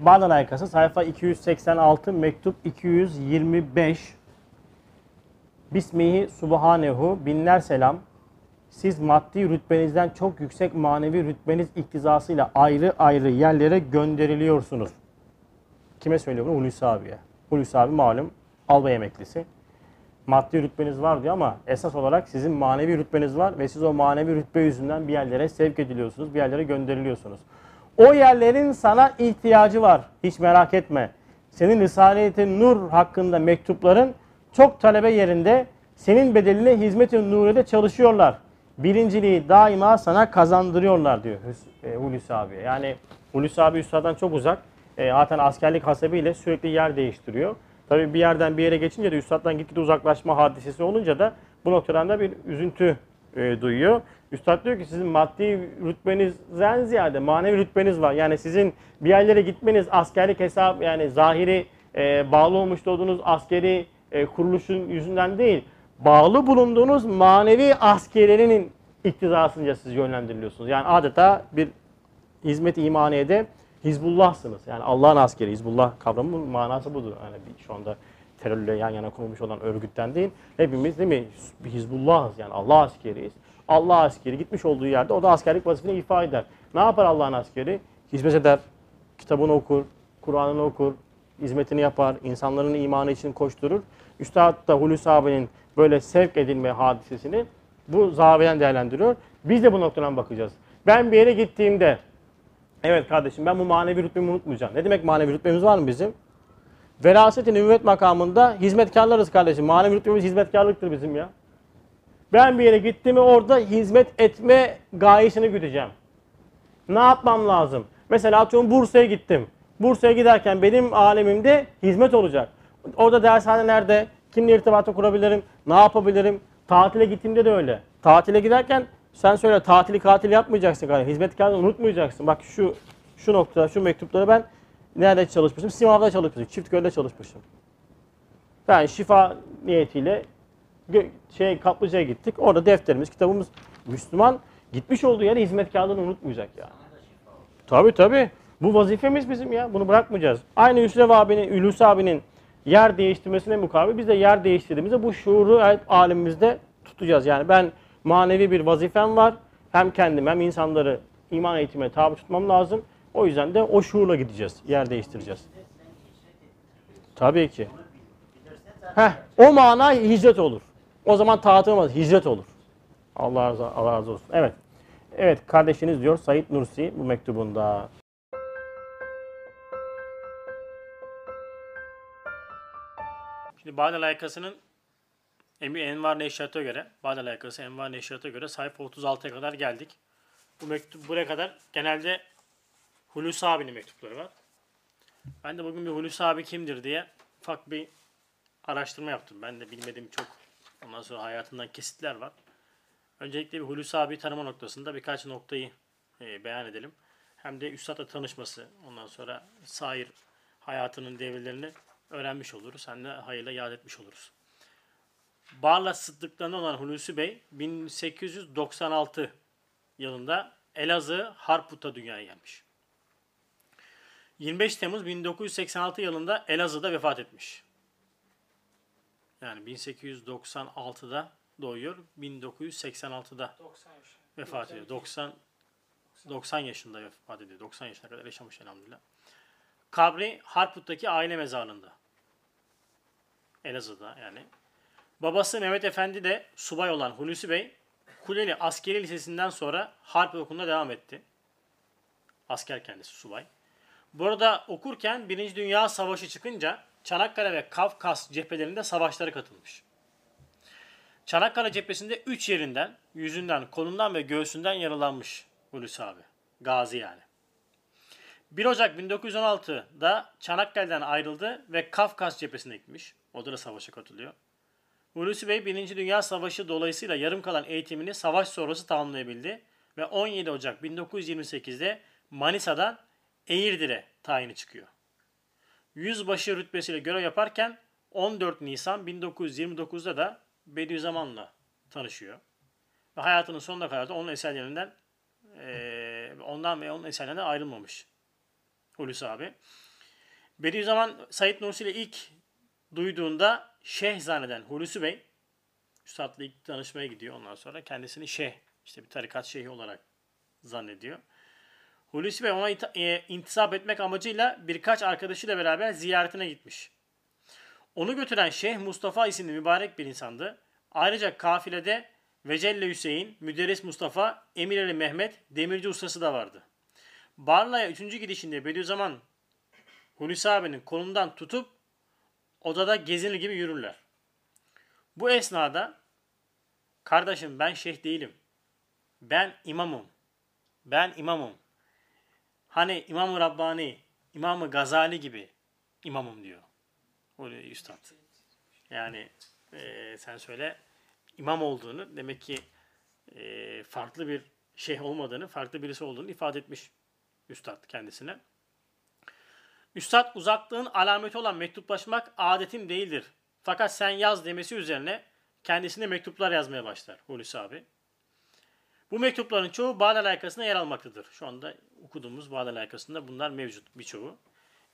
Bağdan Aykası sayfa 286 mektup 225 Bismihi Subhanehu binler selam. Siz maddi rütbenizden çok yüksek manevi rütbeniz iktizasıyla ayrı ayrı yerlere gönderiliyorsunuz. Kime söylüyor bunu? Hulusi abiye. Hulusi abi malum albay emeklisi. Maddi rütbeniz var diyor ama esas olarak sizin manevi rütbeniz var ve siz o manevi rütbe yüzünden bir yerlere sevk ediliyorsunuz, bir yerlere gönderiliyorsunuz. O yerlerin sana ihtiyacı var. Hiç merak etme. Senin Risale-i Nur hakkında mektupların çok talebe yerinde senin bedeline hizmet-i nurede çalışıyorlar. Birinciliği daima sana kazandırıyorlar diyor Hüs- e, Hulusi abi. Yani Hulusi abi Üstad'dan çok uzak. E, zaten askerlik hasebiyle sürekli yer değiştiriyor. Tabii bir yerden bir yere geçince de Üstad'dan gitgide uzaklaşma hadisesi olunca da bu noktadan da bir üzüntü e, duyuyor. Üstad diyor ki sizin maddi rütbenizden ziyade manevi rütbeniz var. Yani sizin bir yerlere gitmeniz askerlik hesap yani zahiri e, bağlı olmuş olduğunuz askeri e, kuruluşun yüzünden değil. Bağlı bulunduğunuz manevi askerinin iktizasınca siz yönlendiriliyorsunuz. Yani adeta bir hizmet imaniyede Hizbullah'sınız. Yani Allah'ın askeri. Hizbullah kavramının manası budur. Yani şu anda terörle yan yana konulmuş olan örgütten değil. Hepimiz değil mi? Hizbullah'ız yani Allah askeriyiz. Allah askeri gitmiş olduğu yerde o da askerlik vazifesini ifa eder. Ne yapar Allah'ın askeri? Hizmet eder, kitabını okur, Kur'an'ını okur, hizmetini yapar, insanların imanı için koşturur. Üstad da Hulusi abinin böyle sevk edilme hadisesini bu zaviyeden değerlendiriyor. Biz de bu noktadan bakacağız. Ben bir yere gittiğimde, evet kardeşim ben bu manevi rütbemi unutmayacağım. Ne demek manevi rütbemiz var mı bizim? Veraset-i nübüvvet makamında hizmetkarlarız kardeşim. Manevi rütbemiz hizmetkarlıktır bizim ya. Ben bir yere gittim mi orada hizmet etme gayesini güdeceğim. Ne yapmam lazım? Mesela atıyorum Bursa'ya gittim. Bursa'ya giderken benim alemimde hizmet olacak. Orada dershane nerede? Kimle irtibatı kurabilirim? Ne yapabilirim? Tatile gittiğimde de öyle. Tatile giderken sen söyle tatili katil yapmayacaksın kardeşim. Hizmetkarını unutmayacaksın. Bak şu şu noktada şu mektupları ben nerede çalışmışım? Simav'da çalışmışım. Çiftgöl'de çalışmışım. Ben şifa niyetiyle şey kaplıcaya gittik. Orada defterimiz, kitabımız Müslüman gitmiş olduğu yere hizmetkarlığını unutmayacak yani. Tabii tabii. Bu vazifemiz bizim ya. Bunu bırakmayacağız. Aynı Hüsrev abinin, Hulusi abinin yer değiştirmesine mukabil biz de yer değiştirdiğimizde bu şuuru alemimizde tutacağız. Yani ben manevi bir vazifem var. Hem kendim hem insanları iman eğitimine tabi tutmam lazım. O yüzden de o şuurla gideceğiz. Yer değiştireceğiz. Tabii ki. Heh, o mana hicret olur. O zaman taatı olmaz, hicret olur. Allah razı, Allah razı olsun. Evet. Evet kardeşiniz diyor Said Nursi bu mektubunda. Şimdi Badel Aykası'nın Emi Envar Neşriat'a göre, Badel Aykası Envar Neşriat'a göre sayfa 36'ya kadar geldik. Bu mektup buraya kadar genelde Hulusi abinin mektupları var. Ben de bugün bir Hulusi abi kimdir diye ufak bir araştırma yaptım. Ben de bilmediğim çok ondan sonra hayatından kesitler var. Öncelikle bir Hulusi abi tanıma noktasında birkaç noktayı e, beyan edelim. Hem de Üstad'la tanışması, ondan sonra sair hayatının devrelerini öğrenmiş oluruz. Hem de hayırla yad etmiş oluruz. Barla Sıddıklarından olan Hulusi Bey 1896 yılında Elazığ Harput'a dünyaya gelmiş. 25 Temmuz 1986 yılında Elazığ'da vefat etmiş. Yani 1896'da doğuyor, 1986'da 90 yaş. vefat ediyor. 90 90 yaşında vefat ediyor. 90 yaşına kadar yaşamış elhamdülillah. Kabri Harput'taki aile mezarlığında. Elazığ'da yani. Babası Mehmet Efendi de subay olan Hulusi Bey, Kuleli Askeri Lisesi'nden sonra Harp Okulu'na devam etti. Asker kendisi subay. Burada okurken Birinci Dünya Savaşı çıkınca Çanakkale ve Kafkas cephelerinde savaşlara katılmış. Çanakkale cephesinde 3 yerinden, yüzünden, kolundan ve göğsünden yaralanmış Hulusi abi. Gazi yani. 1 Ocak 1916'da Çanakkale'den ayrıldı ve Kafkas cephesine gitmiş. Orada da savaşa katılıyor. Hulusi Bey 1. Dünya Savaşı dolayısıyla yarım kalan eğitimini savaş sonrası tamamlayabildi ve 17 Ocak 1928'de Manisa'dan Eğirdir'e tayini çıkıyor. Yüzbaşı rütbesiyle görev yaparken 14 Nisan 1929'da da Bediüzzaman'la tanışıyor. Ve hayatının sonuna kadar da onun eserlerinden eee, ondan ve onun eserlerinden ayrılmamış Hulusi abi. Bediüzzaman Said Nursi ile ilk duyduğunda şeyh zanneden Hulusi Bey Üstad'la ilk tanışmaya gidiyor ondan sonra kendisini şeyh işte bir tarikat şeyhi olarak zannediyor. Hulusi Bey ona e, intisap etmek amacıyla birkaç arkadaşıyla beraber ziyaretine gitmiş. Onu götüren Şeyh Mustafa isimli mübarek bir insandı. Ayrıca kafilede Vecelle Hüseyin, Müderris Mustafa, Emireli Mehmet, Demirci ustası da vardı. Barla'ya üçüncü gidişinde Bediüzzaman Hulusi abinin kolundan tutup odada gezinir gibi yürürler. Bu esnada kardeşim ben şeyh değilim. Ben imamım. Ben imamım. Hani İmam-ı Rabbani, İmam-ı Gazali gibi imamım diyor. Öyle üstad. Yani e, sen söyle imam olduğunu demek ki e, farklı bir şeyh olmadığını, farklı birisi olduğunu ifade etmiş üstad kendisine. Üstad uzaklığın alameti olan mektuplaşmak adetim değildir. Fakat sen yaz demesi üzerine kendisine mektuplar yazmaya başlar Hulusi abi. Bu mektupların çoğu Bağdat layıkasında yer almaktadır. Şu anda okuduğumuz Bağdat layıkasında bunlar mevcut birçoğu.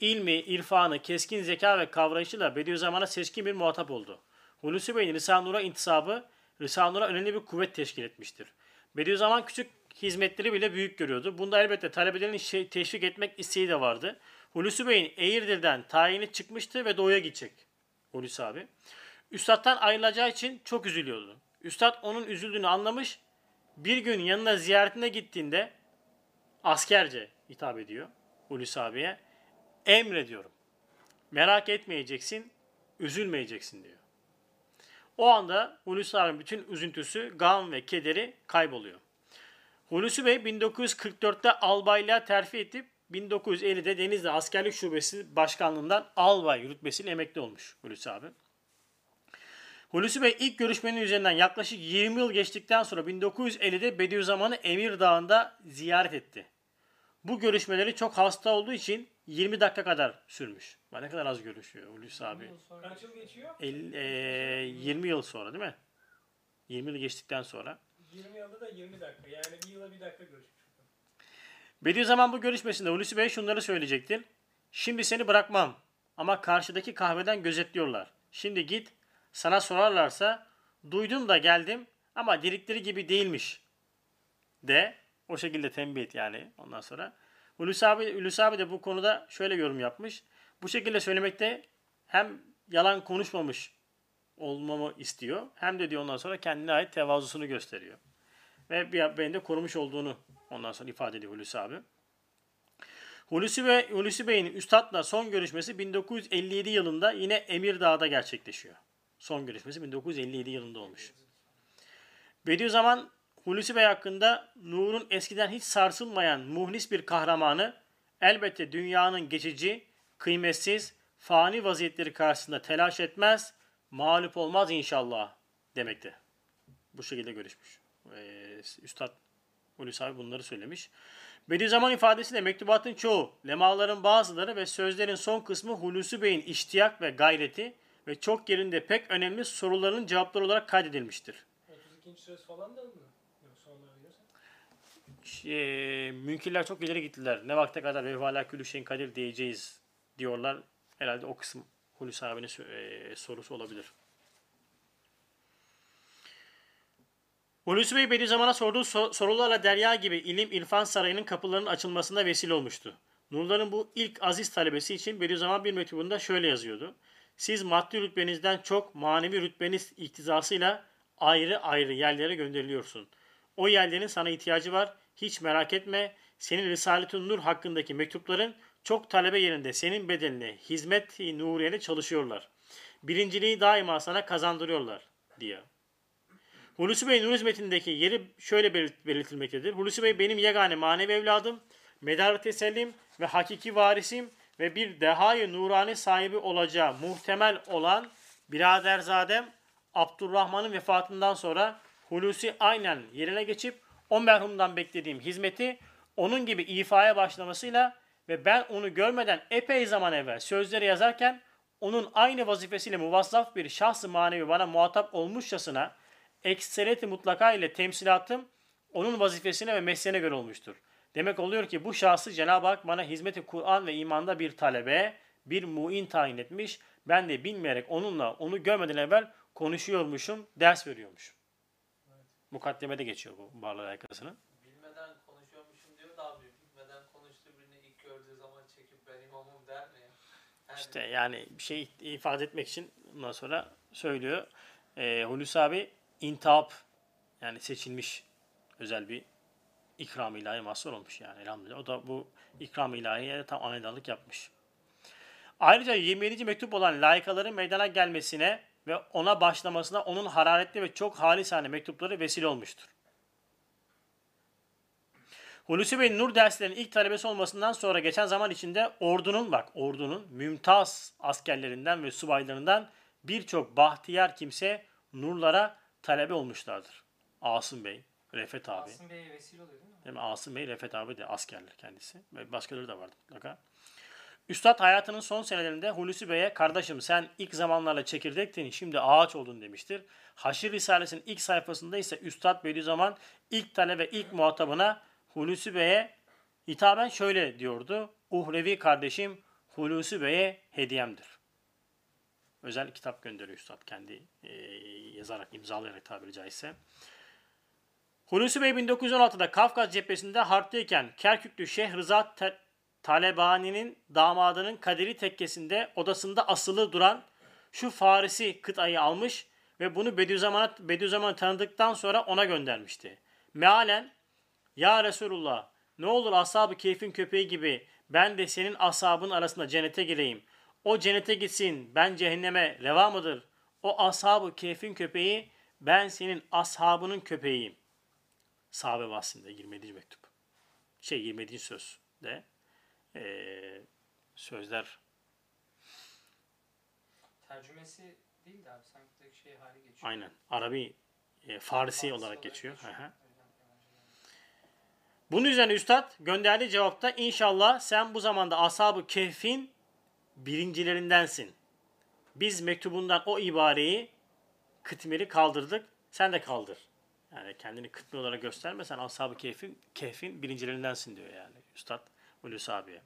İlmi, irfanı, keskin zeka ve kavrayışıyla Bediüzzaman'a seçkin bir muhatap oldu. Hulusi Bey'in Risale-i intisabı Risale-i önemli bir kuvvet teşkil etmiştir. Bediüzzaman küçük hizmetleri bile büyük görüyordu. Bunda elbette talebelerin şey, teşvik etmek isteği de vardı. Hulusi Bey'in Eğirdir'den tayini çıkmıştı ve doğuya gidecek. Hulusi abi. Üstad'dan ayrılacağı için çok üzülüyordu. Üstad onun üzüldüğünü anlamış. Bir gün yanına ziyaretine gittiğinde askerce hitap ediyor Hulusi abiye. Emrediyorum. Merak etmeyeceksin, üzülmeyeceksin diyor. O anda Hulusi abinin bütün üzüntüsü, gam ve kederi kayboluyor. Hulusi Bey 1944'te albaylığa terfi edip 1950'de Denizli Askerlik Şubesi Başkanlığından albay rütbesiyle emekli olmuş Hulusi abi. Hulusi Bey ilk görüşmenin üzerinden yaklaşık 20 yıl geçtikten sonra 1950'de Bediüzzaman'ı Emir Dağı'nda ziyaret etti. Bu görüşmeleri çok hasta olduğu için 20 dakika kadar sürmüş. Bak ne kadar az görüşüyor Hulusi abi. Kaç yıl geçiyor? 50, eee, 20 yıl sonra değil mi? 20 yıl geçtikten sonra. 20 yılda da 20 dakika. Yani bir yıla bir dakika görüşmüş. Bediüzzaman bu görüşmesinde Hulusi Bey şunları söyleyecektir. Şimdi seni bırakmam ama karşıdaki kahveden gözetliyorlar. Şimdi git sana sorarlarsa duydum da geldim ama dedikleri gibi değilmiş de o şekilde tembih et yani ondan sonra. Hulusi abi, Hulusi abi de bu konuda şöyle yorum yapmış. Bu şekilde söylemekte hem yalan konuşmamış olmamı istiyor hem de diyor ondan sonra kendine ait tevazusunu gösteriyor. Ve bir beni de korumuş olduğunu ondan sonra ifade ediyor Hulusi abi. Hulusi, ve, Hulusi Bey'in Üstad'la son görüşmesi 1957 yılında yine Emirdağ'da gerçekleşiyor. Son görüşmesi 1957 yılında olmuş. Bediüzzaman Hulusi Bey hakkında Nur'un eskiden hiç sarsılmayan muhlis bir kahramanı elbette dünyanın geçici, kıymetsiz, fani vaziyetleri karşısında telaş etmez, mağlup olmaz inşallah demekte. Bu şekilde görüşmüş. Ee, Üstad Hulusi abi bunları söylemiş. Bediüzzaman ifadesiyle mektubatın çoğu, lemaların bazıları ve sözlerin son kısmı Hulusi Bey'in iştiyak ve gayreti ve çok yerinde pek önemli soruların cevapları olarak kaydedilmiştir. 32. söz falan da mı? Yok sonlara diyorsan. Şey, münkirler çok ileri gittiler. Ne vakte kadar ve hala külü şeyin kadir diyeceğiz diyorlar. Herhalde o kısım Hulusi abinin e, sorusu olabilir. Hulusi Bey Bediüzzaman'a sorduğu so- sorularla derya gibi ilim irfan sarayının kapılarının açılmasına vesile olmuştu. Nurların bu ilk aziz talebesi için Bediüzzaman bir mektubunda şöyle yazıyordu. Siz maddi rütbenizden çok manevi rütbeniz iktizasıyla ayrı ayrı yerlere gönderiliyorsun. O yerlerin sana ihtiyacı var. Hiç merak etme. Senin Risalet-i Nur hakkındaki mektupların çok talebe yerinde senin bedeline hizmet-i çalışıyorlar. Birinciliği daima sana kazandırıyorlar diyor. Hulusi Bey nur hizmetindeki yeri şöyle belirt- belirtilmektedir. Hulusi Bey benim yegane manevi evladım, medar tesellim ve hakiki varisim ve bir dehayı nurani sahibi olacağı muhtemel olan biraderzadem Abdurrahman'ın vefatından sonra Hulusi aynen yerine geçip o merhumdan beklediğim hizmeti onun gibi ifaya başlamasıyla ve ben onu görmeden epey zaman evvel sözleri yazarken onun aynı vazifesiyle muvazzaf bir şahs-ı manevi bana muhatap olmuşçasına ekseriyeti mutlaka ile temsilatım onun vazifesine ve mesleğine göre olmuştur. Demek oluyor ki bu şahsı Cenab-ı Hak bana hizmeti Kur'an ve imanda bir talebe, bir muin tayin etmiş. Ben de bilmeyerek onunla onu görmeden evvel konuşuyormuşum, ders veriyormuşum. Mukaddemede geçiyor bu Barla Yakası'nın. Bilmeden konuşuyormuşum diyor da abi. Bilmeden konuştuğu birini ilk gördüğü zaman çekip ben imamım der mi ya? Yani İşte yani bir şey ifade etmek için ondan sonra söylüyor. Ee, Hulusi abi intihap yani seçilmiş özel bir ikram ilahi mahsur olmuş yani elhamdülillah. O da bu ikram ilahiye tam anedarlık yapmış. Ayrıca 27. mektup olan layıkaların meydana gelmesine ve ona başlamasına onun hararetli ve çok halisane mektupları vesile olmuştur. Hulusi Bey'in Nur derslerinin ilk talebesi olmasından sonra geçen zaman içinde ordunun bak ordunun mümtaz askerlerinden ve subaylarından birçok bahtiyar kimse nurlara talebe olmuşlardır. Asım Bey, Refet abi. Asım Bey'e vesile oluyor değil mi? Mi? Asım Bey, Refet abi de askerler kendisi. Ve başkaları da vardı mutlaka. Üstad hayatının son senelerinde Hulusi Bey'e kardeşim sen ilk zamanlarla çekirdektin şimdi ağaç oldun demiştir. Haşir Risalesi'nin ilk sayfasında ise Üstad Bediüzzaman ilk talebe ilk muhatabına Hulusi Bey'e hitaben şöyle diyordu. Uhrevi kardeşim Hulusi Bey'e hediyemdir. Özel kitap gönderiyor Üstad kendi e, yazarak, imzalayarak tabiri caizse. Hulusi Bey 1916'da Kafkas cephesinde harpteyken Kerküklü Şeyh Rıza Te- Talebani'nin damadının kaderi tekkesinde odasında asılı duran şu Farisi kıtayı almış ve bunu Bediüzzaman'a Bediüzzaman'ı tanıdıktan sonra ona göndermişti. Mealen ya Resulullah ne olur ashab-ı keyfin köpeği gibi ben de senin ashabın arasında cennete gireyim. O cennete gitsin ben cehenneme reva mıdır? O ashab-ı keyfin köpeği ben senin ashabının köpeğiyim. Sahabe bahsinde 27. mektup. Şey 27. söz de eee, sözler Tercümesi değil de abi sanki şey hali geçiyor. aynen Arabi e, Farisi Farsi olarak geçiyor. Hı hı. Yabancı Bunun üzerine Üstad gönderdiği cevapta inşallah sen bu zamanda ashab-ı kehfin birincilerindensin. Biz mektubundan o ibareyi kıtmiri kaldırdık. Sen de kaldır. Yani kendini kıtmi olarak gösterme. Sen ashab-ı kehfin, kehfin birincilerindensin diyor yani Üstad Hulusi abiye.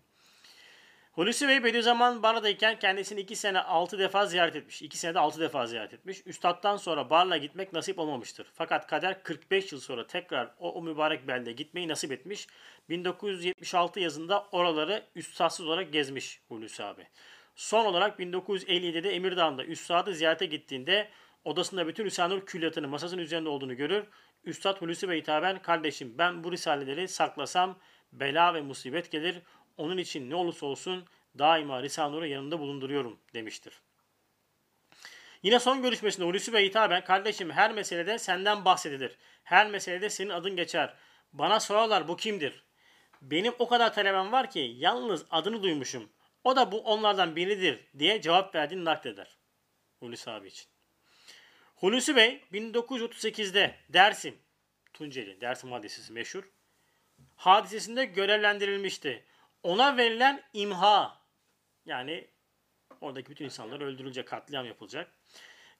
Hulusi Bey Bediüzzaman Barla'dayken kendisini iki sene altı defa ziyaret etmiş. İki senede altı defa ziyaret etmiş. Üstad'dan sonra Barla gitmek nasip olmamıştır. Fakat kader 45 yıl sonra tekrar o, o mübarek belde gitmeyi nasip etmiş. 1976 yazında oraları üstadsız olarak gezmiş Hulusi abi. Son olarak 1957'de Emirdağ'da Üstad'ı ziyarete gittiğinde odasında bütün Risale-i külliyatının masasının üzerinde olduğunu görür. Üstad Hulusi Bey hitaben kardeşim ben bu risaleleri saklasam bela ve musibet gelir. Onun için ne olursa olsun daima Risale-i Nur'u yanında bulunduruyorum demiştir. Yine son görüşmesinde Hulusi Bey hitaben kardeşim her meselede senden bahsedilir. Her meselede senin adın geçer. Bana sorarlar bu kimdir? Benim o kadar talebem var ki yalnız adını duymuşum. O da bu onlardan biridir diye cevap verdiğini nakleder. Hulusi abi için. Hulusi Bey 1938'de Dersim, Tunceli, Dersim hadisesi meşhur. Hadisesinde görevlendirilmişti. Ona verilen imha yani oradaki bütün insanlar öldürülecek, katliam yapılacak.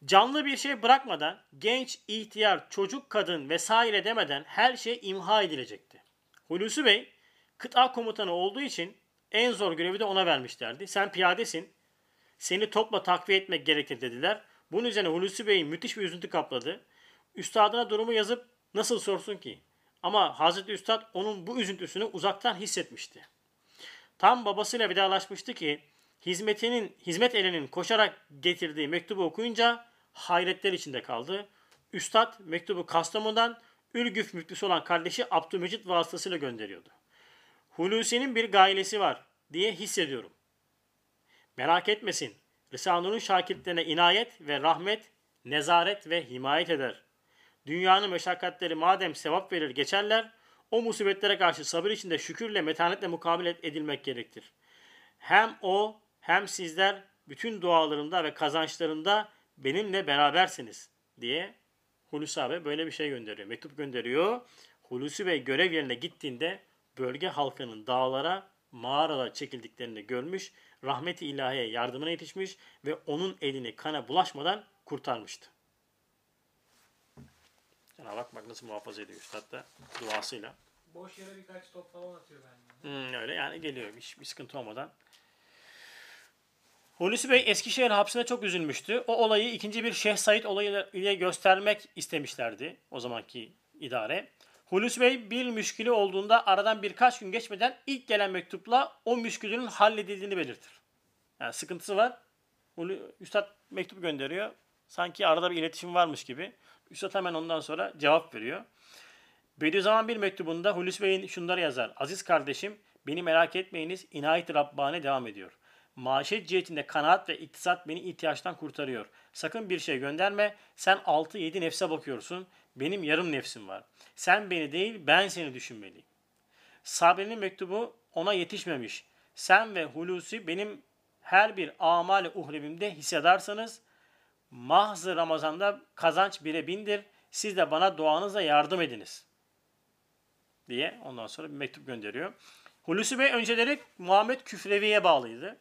Canlı bir şey bırakmadan genç, ihtiyar, çocuk, kadın vesaire demeden her şey imha edilecekti. Hulusi Bey kıta komutanı olduğu için en zor görevi de ona vermişlerdi. Sen piyadesin. Seni topla takviye etmek gerekir dediler. Bunun üzerine Hulusi Bey'in müthiş bir üzüntü kapladı. Üstadına durumu yazıp nasıl sorsun ki? Ama Hazreti Üstad onun bu üzüntüsünü uzaktan hissetmişti. Tam babasıyla vedalaşmıştı ki hizmetinin hizmet elinin koşarak getirdiği mektubu okuyunca hayretler içinde kaldı. Üstad mektubu Kastamonu'dan Ülgüf müftüsü olan kardeşi Abdülmecit vasıtasıyla gönderiyordu. Hulusi'nin bir gailesi var diye hissediyorum. Merak etmesin. Risale'nin şakirtlerine inayet ve rahmet, nezaret ve himayet eder. Dünyanın meşakkatleri madem sevap verir geçerler, o musibetlere karşı sabır içinde şükürle metanetle mukabele edilmek gerektir. Hem o hem sizler bütün dualarımda ve kazançlarımda benimle berabersiniz diye Hulusi abi böyle bir şey gönderiyor. Mektup gönderiyor. Hulusi Bey görev yerine gittiğinde bölge halkının dağlara, mağaralara çekildiklerini görmüş, rahmeti ilahiye yardımına yetişmiş ve onun elini kana bulaşmadan kurtarmıştı. Cenab-ı Hak bak nasıl muhafaza ediyor üstad da duasıyla. Boş yere birkaç top falan atıyor bence. Hmm, öyle yani geliyor bir, bir sıkıntı olmadan. Hulusi Bey Eskişehir hapsine çok üzülmüştü. O olayı ikinci bir Şeyh Said olayı ile göstermek istemişlerdi o zamanki idare. Hulusi Bey bir müşkili olduğunda aradan birkaç gün geçmeden ilk gelen mektupla o müşkülünün halledildiğini belirtir. Yani sıkıntısı var. Üstad mektup gönderiyor. Sanki arada bir iletişim varmış gibi. Üstad hemen ondan sonra cevap veriyor. Bediüzzaman bir mektubunda Hulusi Bey'in şunları yazar. Aziz kardeşim beni merak etmeyiniz inayet Rabbani devam ediyor. Maişet cihetinde kanaat ve iktisat beni ihtiyaçtan kurtarıyor. Sakın bir şey gönderme. Sen 6-7 nefse bakıyorsun. Benim yarım nefsim var. Sen beni değil ben seni düşünmeliyim. Sabri'nin mektubu ona yetişmemiş. Sen ve Hulusi benim her bir amali uhrevimde hissedarsanız mahzı Ramazan'da kazanç bire bindir. Siz de bana duanızla yardım ediniz. Diye ondan sonra bir mektup gönderiyor. Hulusi Bey önceleri Muhammed Küfrevi'ye bağlıydı.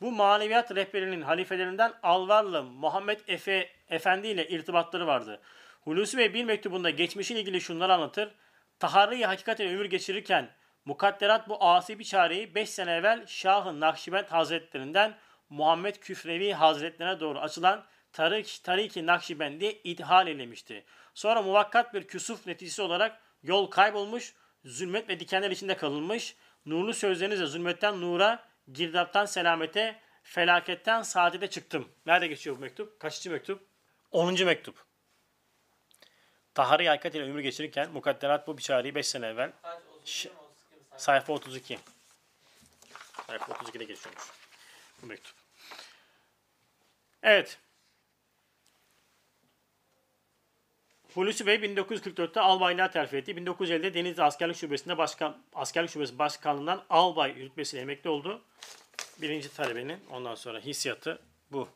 Bu maneviyat rehberinin halifelerinden Alvarlı Muhammed Efe Efendi ile irtibatları vardı. Hulusi Bey bir mektubunda geçmişiyle ilgili şunları anlatır. Taharri hakikat ile ömür geçirirken mukadderat bu asi bir çareyi 5 sene evvel Şah-ı Nakşibend Hazretlerinden Muhammed Küfrevi Hazretlerine doğru açılan Tarik, Tarik-i Nakşibendi'ye ithal eylemişti. Sonra muvakkat bir küsuf neticesi olarak yol kaybolmuş, zulmet ve dikenler içinde kalınmış, nurlu sözlerinizle zulmetten nura, girdaptan selamete, felaketten saadete çıktım. Nerede geçiyor bu mektup? Kaçıncı mektup? 10. mektup. Tahari hakikat ile ömür geçirirken mukadderat bu biçareyi 5 sene evvel Kaç? 32 Ş- mi 32 mi? Sayfa sayfa 32. Sayfa 32'de geçiyormuş bu mektup. Evet. Hulusi Bey 1944'te albaylığa terfi etti. 1950'de Denizli Askerlik Şubesi'nde başkan, Askerlik Şubesi Başkanlığından albay rütbesiyle emekli oldu. Birinci talebenin ondan sonra hissiyatı bu.